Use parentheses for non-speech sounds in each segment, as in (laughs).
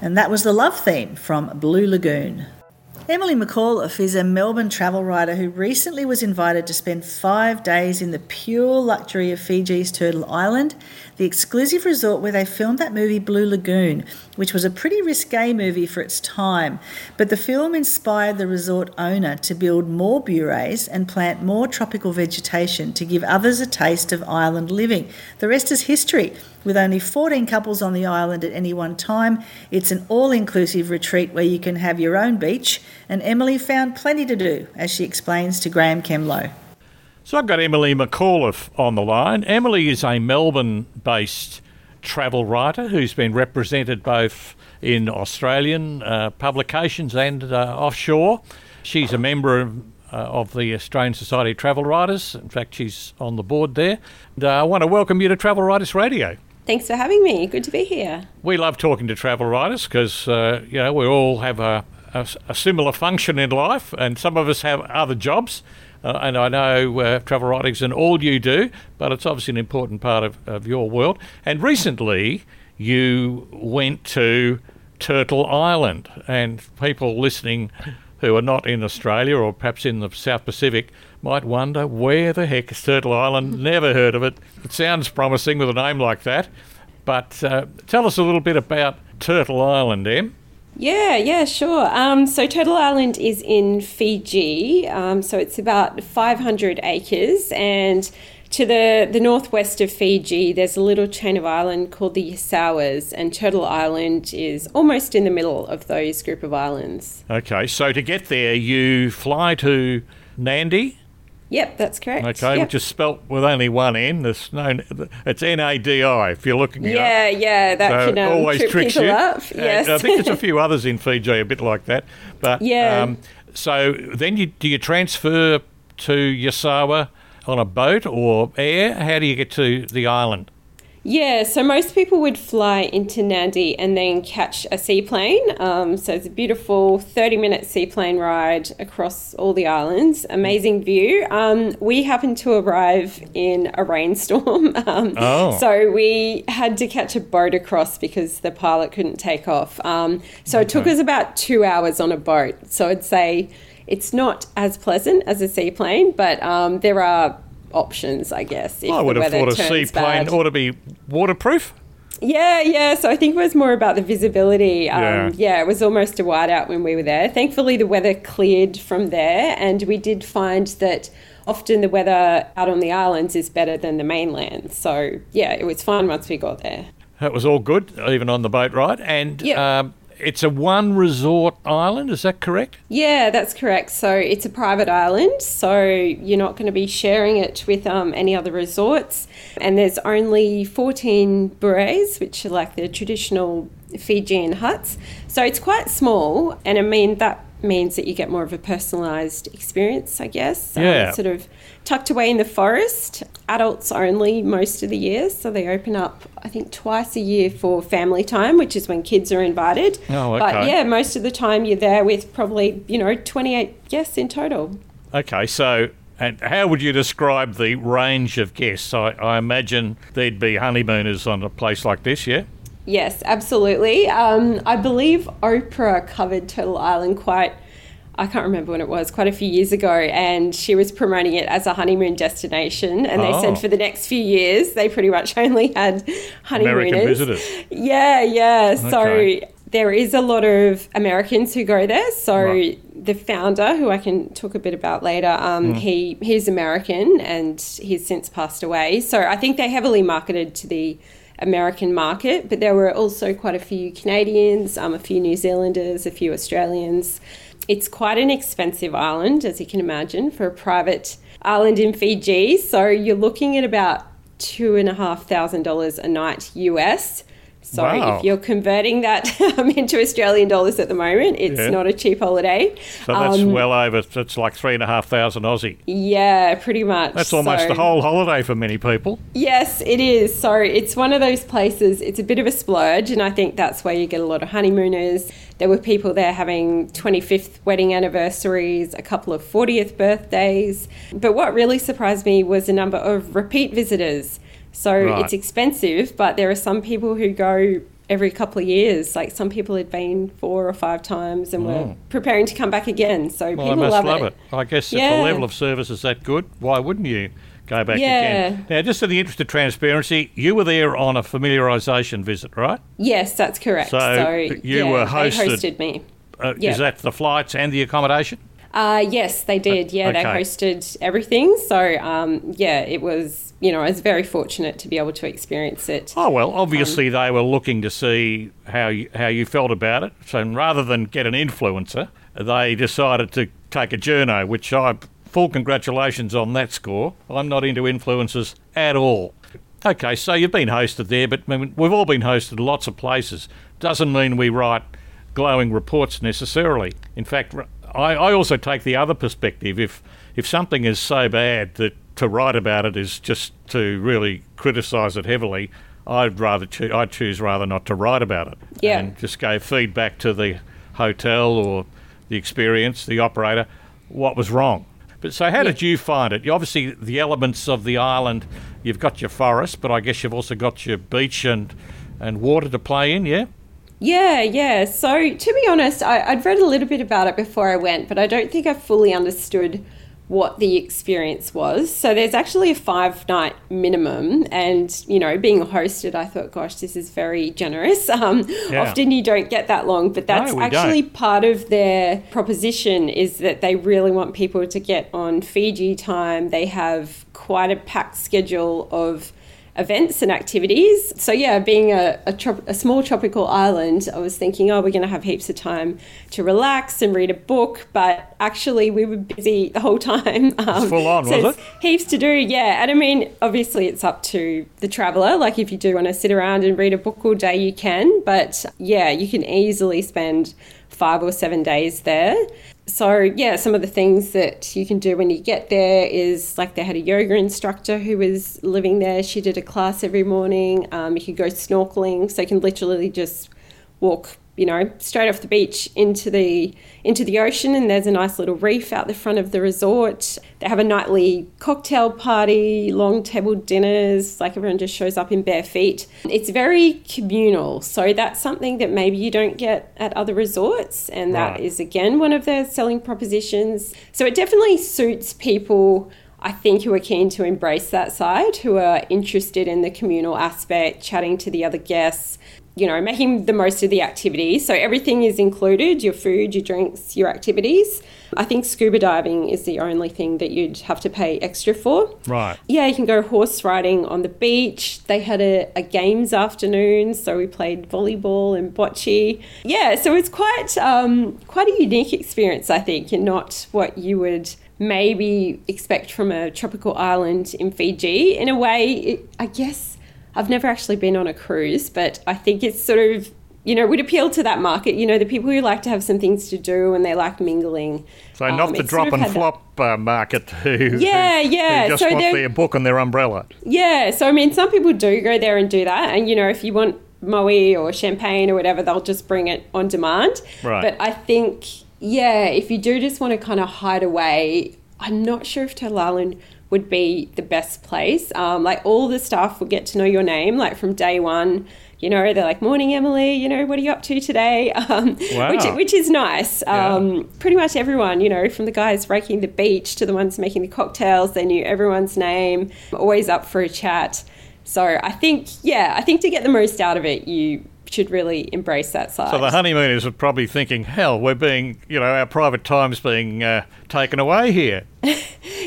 And that was the love theme from Blue Lagoon. Emily McAuliffe is a Melbourne travel writer who recently was invited to spend five days in the pure luxury of Fiji's Turtle Island, the exclusive resort where they filmed that movie Blue Lagoon, which was a pretty risque movie for its time. But the film inspired the resort owner to build more bures and plant more tropical vegetation to give others a taste of island living. The rest is history. With only 14 couples on the island at any one time, it's an all inclusive retreat where you can have your own beach, and Emily found plenty to do, as she explains to Graeme Kemlo. So I've got Emily McAuliffe on the line. Emily is a Melbourne based travel writer who's been represented both in Australian uh, publications and uh, offshore. She's a member of uh, of the Australian Society of Travel Writers. In fact, she's on the board there. And, uh, I want to welcome you to Travel Writers Radio. Thanks for having me. Good to be here. We love talking to travel writers because uh, you know we all have a, a, a, similar function in life, and some of us have other jobs. Uh, and I know uh, travel writing isn't all you do, but it's obviously an important part of, of your world. And recently, you went to Turtle Island, and people listening who are not in Australia or perhaps in the South Pacific might wonder where the heck is Turtle Island? (laughs) Never heard of it. It sounds promising with a name like that. But uh, tell us a little bit about Turtle Island, Em. Yeah, yeah, sure. Um, so Turtle Island is in Fiji. Um, so it's about 500 acres. And to the, the northwest of Fiji, there's a little chain of island called the Yasawas, and Turtle Island is almost in the middle of those group of islands. Okay, so to get there, you fly to Nadi, Yep, that's correct. Okay, yep. which is spelt with only one N. There's no, it's N A D I. If you're looking, yeah, up. yeah, yeah, that so can um, always trip tricks you. Up. Yes, I think there's a (laughs) few others in Fiji a bit like that. But yeah. Um, so then you do you transfer to Yasawa on a boat or air? How do you get to the island? Yeah, so most people would fly into Nadi and then catch a seaplane. Um, so it's a beautiful 30 minute seaplane ride across all the islands. Amazing view. Um, we happened to arrive in a rainstorm. (laughs) Um, oh. So we had to catch a boat across because the pilot couldn't take off. Um, so okay. it took us about two hours on a boat. So I'd say it's not as pleasant as a seaplane, but um, there are options, I guess. I would have thought a seaplane ought to be waterproof. Yeah, yeah. So I think it was more about the visibility. Um, yeah. yeah, it was almost a whiteout when we were there. Thankfully, the weather cleared from there, and we did find that often the weather out on the islands is better than the mainland. So yeah, it was fine once we got there. That was all good, even on the boat ride. And yep. um, it's a one resort island, is that correct? Yeah, that's correct. So it's a private island, so you're not going to be sharing it with um, any other resorts. And there's only 14 bures, which are like the traditional Fijian huts. So it's quite small, and I mean, that means that you get more of a personalised experience, I guess. Yeah. Um, sort of tucked away in the forest, adults only most of the year. So they open up, I think, twice a year for family time, which is when kids are invited. Oh, okay. But yeah, most of the time you're there with probably, you know, 28 guests in total. Okay, so and how would you describe the range of guests? I, I, imagine there'd be honeymooners on a place like this, yeah? Yes, absolutely. Um, I believe Oprah covered Turtle Island quite. I can't remember when it was, quite a few years ago, and she was promoting it as a honeymoon destination. And they said oh. for the next few years, they pretty much (laughs) only had honeymooners. American visitors. Yeah, yeah. Okay. So there is a lot of Americans who go there. So right. the founder, who I can talk a bit about later, um, mm. he he's American and he's since passed away. So I think they heavily marketed to the American market, but there were also quite a few Canadians, um, a few New Zealanders, a few Australians. It's quite an expensive island, as you can imagine, for a private island in Fiji. So you're looking at about two and a half thousand dollars a night US. So wow. if you're converting that (laughs) um, into Australian dollars at the moment, it's yeah. not a cheap holiday. So that's um, well over. It's like three and a half thousand Aussie. Yeah, pretty much. That's almost so, the whole holiday for many people. Yes, it is. So it's one of those places. It's a bit of a splurge, and I think that's where you get a lot of honeymooners. There were people there having 25th wedding anniversaries, a couple of 40th birthdays. But what really surprised me was the number of repeat visitors. So right. it's expensive, but there are some people who go every couple of years. Like some people had been four or five times and were Mm. preparing to come back again. So Well, I people must love, love it. it. I guess if the level of service is that good, why wouldn't you go back Yeah. again? Now, just in the interest of transparency, you were there on a familiarisation visit, right? Yes, that's correct. So, So, you yeah, were They hosted- hosted me. Uh, Yeah. Is that the flights and the accommodation? Uh, yes, they did. Yeah, they hosted everything. So, um, yeah, it was, you know, I was very fortunate to be able to experience it. Oh well, obviously they were looking to see how you, how you felt about it. So rather than get an influencer, they decided to take a journo, which I full congratulations on that score. I'm not into influencers at all. Okay, so you've been hosted there, but I mean, we've all been hosted lots of places. Doesn't mean we write glowing reports necessarily. In fact, I, I also take the other perspective. If if something is so bad that to write about it is just to really criticise it heavily, I'd rather choo- I'd choose rather not to write about it Yeah. and just go feedback to the hotel or the experience, the operator, what was wrong. But so, how did you find it? You obviously the elements of the island. You've got your forest, but I guess you've also got your beach and and water to play in. Yeah. Yeah, yeah. So, to be honest, I, I'd read a little bit about it before I went, but I don't think I fully understood what the experience was. So, there's actually a five night minimum, and you know, being hosted, I thought, gosh, this is very generous. (laughs) Um, Yeah. Often you don't get that long, but that's we actually don't. part of their proposition is that they really want people to get on Fiji time. They have quite a packed schedule of events and activities. So yeah, being a, a, trop- a small tropical island, I was thinking, oh, we're going to have heaps of time to relax and read a book. But actually, we were busy the whole time. Um, full on, so was it? Heaps to do, yeah. And I mean, obviously, it's up to the traveller. Like if you do want to sit around and read a book all day, you can. But yeah, you can easily spend five or seven days there. So yeah, some of the things that you can do when you get there is like they had a yoga instructor who was living there. She did a class every morning. Um, you could go snorkeling, so you can literally just walk, you know, straight off the beach into the into the ocean. And there's a nice little reef out the front of the resort. They have a nightly cocktail party, long table dinners. Like everyone just shows up in bare feet. It's very communal, so that's something that maybe you don't get at other resorts, and that Right. is again one of their selling propositions. So it definitely suits people. I think who are keen to embrace that side, who are interested in the communal aspect, chatting to the other guests, you know, making the most of the activity. So everything is included your food, your drinks, your activities. I think scuba diving is the only thing that you'd have to pay extra for. Right. Yeah, you can go horse riding on the beach. They had a, a games afternoon, so we played volleyball and bocce. Yeah, so it's quite um, quite a unique experience, I think, and not what you would maybe expect from a tropical island in Fiji. In a way, it, I guess I've never actually been on a cruise, but I think it's sort of you know would appeal to that market. You know, the people who like to have some things to do and they like mingling. So Um, not the drop sort of and flop uh, market who, Yeah, who- yeah. who just So want their book and their umbrella. Yeah, so I mean, some people do go there and do that, and you know, if you want Moët or champagne or whatever, they'll just bring it on demand. Right. But I think, yeah, if you do just want to kind of hide away, I'm not sure if Turtle would be the best place. Um, like all the staff will get to know your name, like from day one. You know, they're like, "Morning, Emily. You know, what are you up to today?" (laughs) Um, Wow. Which which is nice. Yeah. Um, pretty much everyone, you know, from the guys raking the beach to the ones making the cocktails, they knew everyone's name, always up for a chat. So I think, yeah, I think to get the most out of it, you should really embrace that side. So the honeymooners are probably thinking, hell, we're being, you know, our private time's being uh, taken away here. (laughs)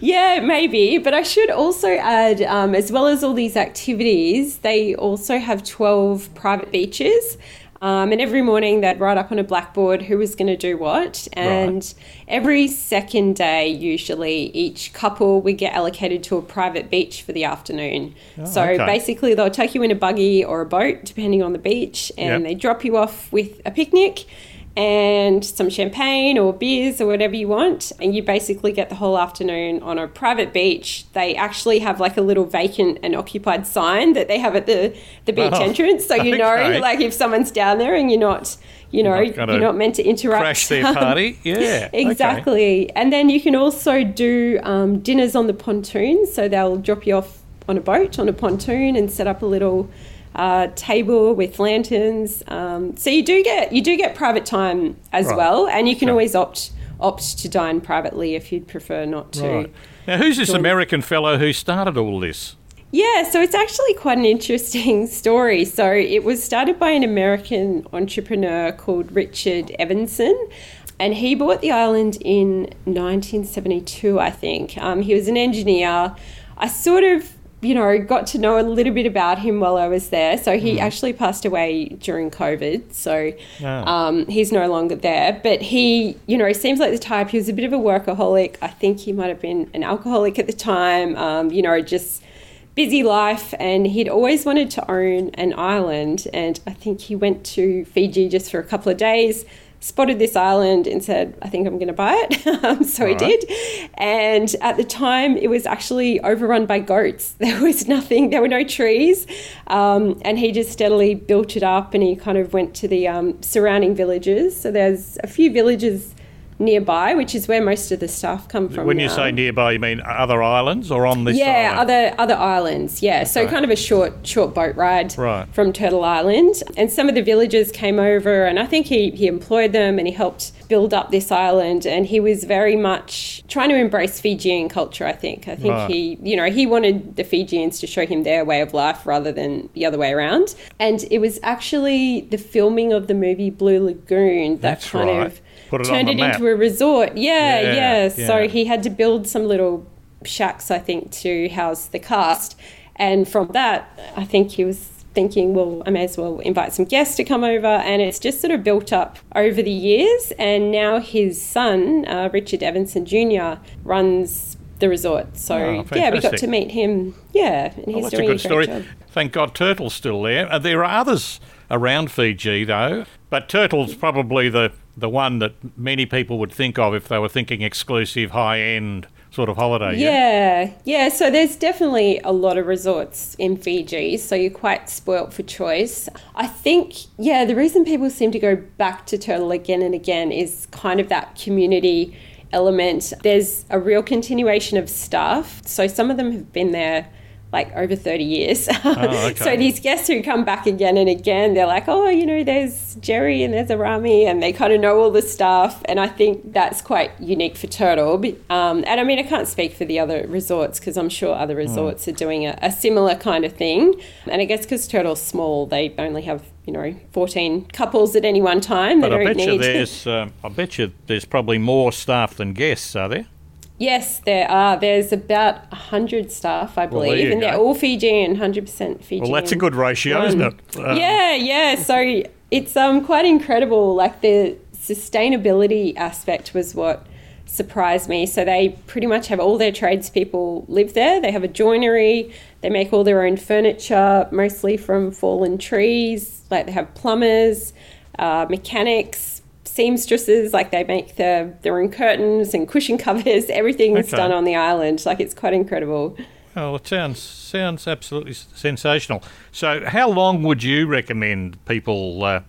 Yeah, maybe. But I should also add, um, as well as all these activities, they also have 12 private beaches. Um, and every morning they'd write up on a blackboard who was going to do what. And every second day, usually, each couple would get allocated to a private beach for the afternoon. so Oh, okay. basically, they'll take you in a buggy or a boat, depending on the beach, and Yep. they drop you off with a picnic and some champagne or beers or whatever you want. And you basically get the whole afternoon on a private beach. They actually have like a little vacant and occupied sign that they have at the, the beach Oh, entrance. So you know, like if someone's down there and you're not, you know, not you're not meant to interrupt. Crash their party. (laughs) Yeah. okay. Exactly. And then you can also do um, dinners on the pontoon. So they'll drop you off on a boat on a pontoon and set up a little uh, table with lanterns. Um, so you do get you do get private time as right. well, and you can always opt opt to dine privately if you'd prefer not to. Right. Now, who's this American fellow who started all this? Yeah, so it's actually quite an interesting (laughs) story. So it was started by an American entrepreneur called Richard Evanson. And he bought the island in 1972, I think. Um, he was an engineer. I sort of you know, got to know a little bit about him while I was there. So he mm. actually passed away during COVID. So um, he's no longer there. But he, you know, seems like the type, he was a bit of a workaholic. I think he might have been an alcoholic at the time, um, you know, just busy life and he'd always wanted to own an island and i think he went to fiji just for a couple of days spotted this island and said i think i'm going to buy it. (laughs) Um, so All he right. did. And at the time it was actually overrun by goats. (laughs) There was nothing there were no trees. Um, and he just steadily built it up and he kind of went to the um, surrounding villages. So there's a few villages nearby, which is where most of the staff come from. When now. you say nearby, you mean other islands or on this? Yeah, island? other other islands. Yeah, okay. so kind of a short short boat ride right. from Turtle Island, and some of the villagers came over, and I think he he employed them and he helped build up this island, and he was very much trying to embrace Fijian culture. I think. I think right. he you know he wanted the Fijians to show him their way of life rather than the other way around, and it was actually the filming of the movie Blue Lagoon that That's kind right. of turned it map. into a resort. Yeah, yeah, yeah, yeah. So he had to build some little shacks, I think, to house the cast. And from that, I think he was thinking, well, I may as well invite some guests to come over. And it's just sort of built up over the years. And now his son, uh, Richard Evanson Jr., runs the resort. So, oh, yeah, we got to meet him. Yeah, and he's well, doing a, good a story. Job. Thank God Turtle's still there. Uh, there are others around Fiji, though. But Turtle's probably the, the one that many people would think of if they were thinking exclusive, high end sort of holiday. Yeah, yeah, yeah. So there's definitely a lot of resorts in Fiji, so you're quite spoilt for choice. I think, yeah, the reason people seem to go back to Turtle again and again is kind of that community element. There's a real continuation of staff, so some of them have been there like over 30 years. (laughs) Oh, okay. so these guests who come back again and again, they're like, oh, you know, there's Jerry and there's Arami, and they kind of know all the stuff. And I think that's quite unique for Turtle. Um, and I mean, I can't speak for the other resorts because I'm sure other hmm. resorts mm. are doing a, a, similar kind of thing. And I guess because Turtle's small, they only have you know, 14 couples at any one time. But I bet you there's, uh, I bet you there's probably more staff than guests, are there? Yes, there are. There's about 100 staff, I believe, well, and go. they're all Fijian, 100% Fijian. Well, that's a good ratio, um, isn't it? Um, yeah, yeah. So it's um, quite incredible. Like the sustainability aspect was what surprised me. So they pretty much have all their tradespeople live there. They have a joinery. They make all their own furniture, mostly from fallen trees. Like they have plumbers, uh, mechanics, seamstresses, like they make the, their own curtains and cushion (laughs) covers. Everything's okay. done on the island. Like it's quite incredible. Well, it sounds sounds absolutely sensational. So, how long would you recommend people uh,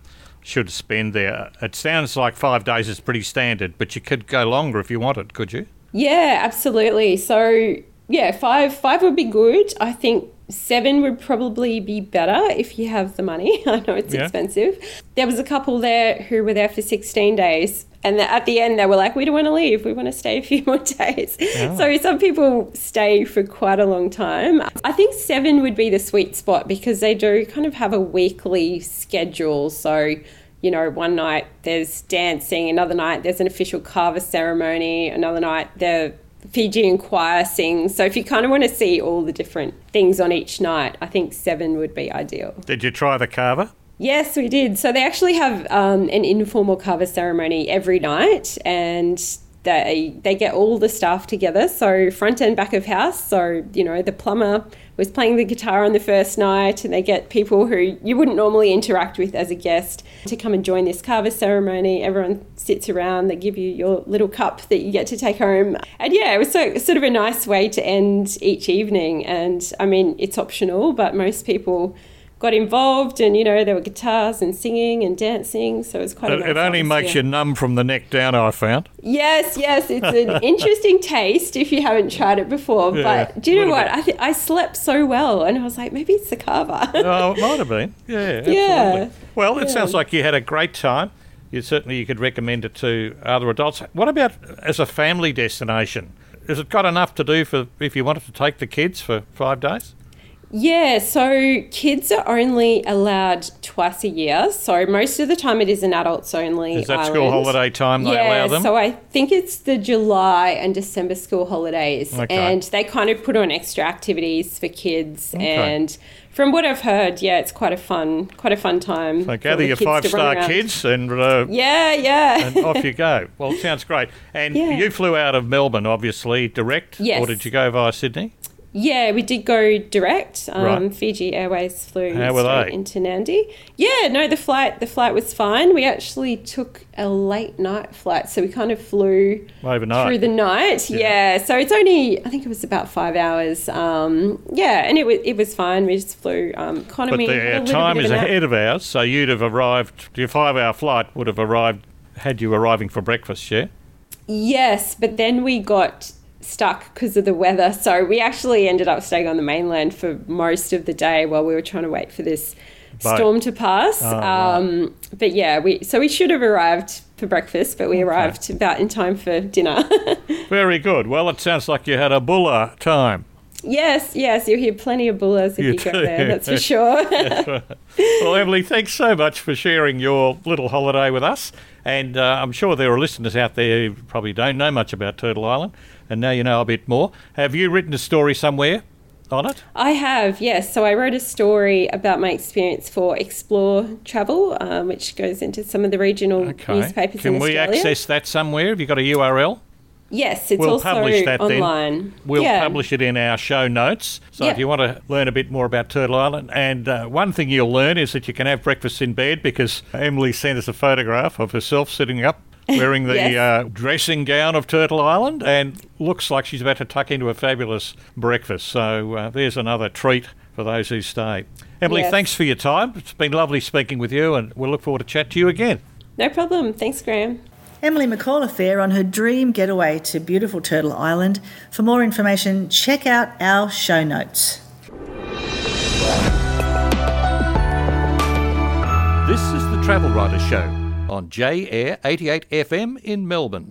should spend there? It sounds like five days is pretty standard, but you could go longer if you wanted, could you? Yeah, absolutely. So, yeah, five five would be good. I think seven would probably be better if you have the money. (laughs) I know it's yeah. expensive. There was a couple there who were there for 16 days. And at the end, they were like, we don't want to leave. We want to stay a few (laughs) more days. Oh. So some people stay for quite a long time. I think seven would be the sweet spot because they do kind of have a weekly schedule. So, you know, one night there's dancing, another night there's an official kava ceremony, another night they're Fijian choir sings. So if you kind of want to see all the different things on each night, I think seven would be ideal. Did you try the kava? Yes, we did. So they actually have um, an informal kava ceremony every night, and they they get all the staff together. So front and back of house. So you know the plumber was playing the guitar on the first night, and they get people who you wouldn't normally interact with as a guest to come and join this kava ceremony. Everyone sits around, they give you your little cup that you get to take home. And yeah, it was so, sort of a nice way to end each evening. And I mean, it's optional, but most people got involved, and you know there were guitars and singing and dancing, so it was quite. It, nice it only atmosphere. makes you numb from the neck down. I found. Yes, yes, it's an (laughs) interesting taste if you haven't tried it before. Yeah, but do you know what? I th- I slept so well, and I was like, maybe it's the kava. (laughs) oh, it might have been. Yeah, absolutely. Yeah. Well, it Yeah. sounds like you had a great time. You certainly you could recommend it to other adults. What about as a family destination? Has it got enough to do for if you wanted to take the kids for five days? Yeah, so kids are only allowed twice a year. So most of the time it is an adults only. Is that school holiday time they yeah, allow them? so I think it's the July and December school holidays, Okay. and they kind of put on extra activities for kids. Okay. And from what I've heard, yeah, it's quite a fun, quite a fun time. so gather the your five star kids and uh, Yeah, yeah. and off you go. Well, it sounds great. And (laughs) Yeah. you flew out of Melbourne, obviously, direct, Yes. or did you go via Sydney? Yeah, we did go direct. Um, Right. Fiji Airways flew straight into Nadi. Yeah, no, the flight the flight was fine. We actually took a late night flight, so we kind of flew Overnight. through the night. Yeah. Yeah. so it's only I think it was about five hours. Um, yeah, and it was it was fine. We just flew um, But economy. a their little time is of a nap. ahead of ours, so you'd have arrived. Your five-hour flight would have arrived had you arriving for breakfast. Yeah. Yes, but then we got stuck because of the weather. So we actually ended up staying on the mainland for most of the day while we were trying to wait for this Boat. storm to pass. Oh, um, but yeah, we so we should have arrived for breakfast, but we arrived about in time for dinner. (laughs) Very good. Well, it sounds like you had a bula time. Yes, yes, you'll hear plenty of bulas if You you, go there. That's for (laughs) sure. well, Emily, thanks so much for sharing your little holiday with us. And uh, I'm sure there are listeners out there who probably don't know much about Turtle Island, and now you know a bit more. Have you written a story somewhere on it? I have, yes. So I wrote a story about my experience for Explore Travel, um, which goes into some of the regional Okay. newspapers Can we Australia. access that somewhere? Have you got a URL? Yes, it's We'll also publish that then. online. We'll yeah. publish it in our show notes. So if you want to learn a bit more about Turtle Island, and uh, one thing you'll learn is that you can have breakfast in bed because Emily sent us a photograph of herself sitting up. (laughs) Wearing the Yes. uh, dressing gown of Turtle Island and looks like she's about to tuck into a fabulous breakfast. So uh, there's another treat for those who stay. Emily, Yes. thanks for your time. It's been lovely speaking with you, and we'll look forward to chat to you again. No problem. Thanks, Graeme. Emily McCall there on her dream getaway to beautiful Turtle Island. For more information, check out our show notes. This is the Travel Writer Show on J Air 88 FM in Melbourne.